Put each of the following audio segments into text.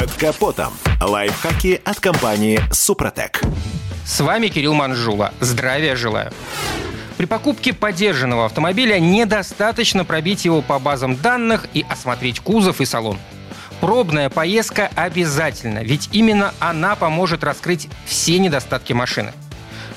Под капотом. Лайфхаки от компании «Супротек». С вами Кирилл Манжула. Здравия желаю. При покупке подержанного автомобиля недостаточно пробить его по базам данных и осмотреть кузов и салон. Пробная поездка обязательно, ведь именно она поможет раскрыть все недостатки машины.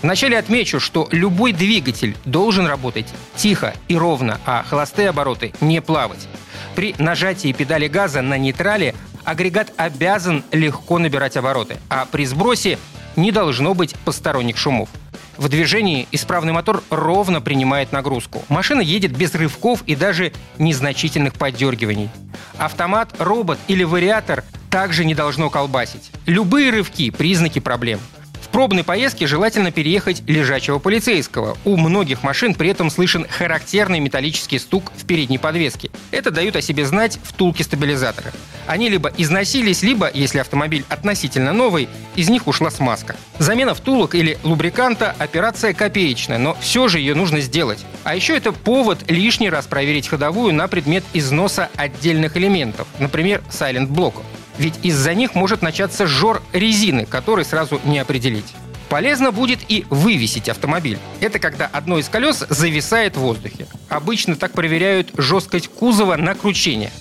Вначале отмечу, что любой двигатель должен работать тихо и ровно, а холостые обороты не плавать. При нажатии педали газа на нейтрале агрегат обязан легко набирать обороты, а при сбросе не должно быть посторонних шумов. В движении исправный мотор ровно принимает нагрузку. Машина едет без рывков и даже незначительных поддергиваний. Автомат, робот или вариатор также не должно колбасить. Любые рывки – признаки проблем – пробной поездке желательно переехать лежачего полицейского. У многих машин при этом слышен характерный металлический стук в передней подвеске. Это дают о себе знать втулки стабилизатора. Они либо износились, либо, если автомобиль относительно новый, из них ушла смазка. Замена втулок или лубриканта – операция копеечная, но все же ее нужно сделать. А еще это повод лишний раз проверить ходовую на предмет износа отдельных элементов, например, сайлент-блоков. Ведь из-за них может начаться жор резины, который сразу не определить. Полезно будет и вывесить автомобиль. Это когда одно из колес зависает в воздухе. Обычно так проверяют жесткость кузова на кручение.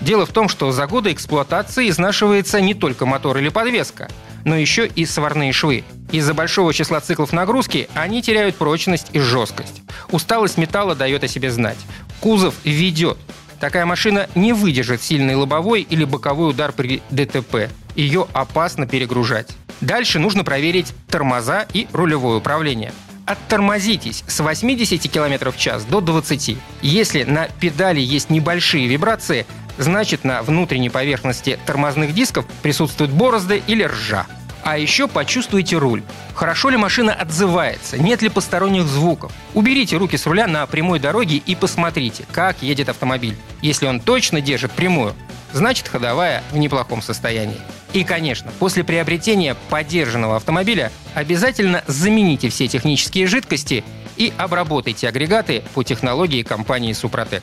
Дело в том, что за годы эксплуатации изнашивается не только мотор или подвеска, но еще и сварные швы. Из-за большого числа циклов нагрузки они теряют прочность и жесткость. Усталость металла дает о себе знать. Кузов ведет, Такая машина не выдержит сильный лобовой или боковой удар при ДТП. Ее опасно перегружать. Дальше нужно проверить тормоза и рулевое управление. Оттормозитесь с 80 км в час до 20. Если на педали есть небольшие вибрации, значит на внутренней поверхности тормозных дисков присутствуют борозды или ржа. А еще почувствуйте руль. Хорошо ли машина отзывается? Нет ли посторонних звуков? Уберите руки с руля на прямой дороге и посмотрите, как едет автомобиль. Если он точно держит прямую, значит ходовая в неплохом состоянии. И, конечно, после приобретения поддержанного автомобиля обязательно замените все технические жидкости и обработайте агрегаты по технологии компании «Супротек».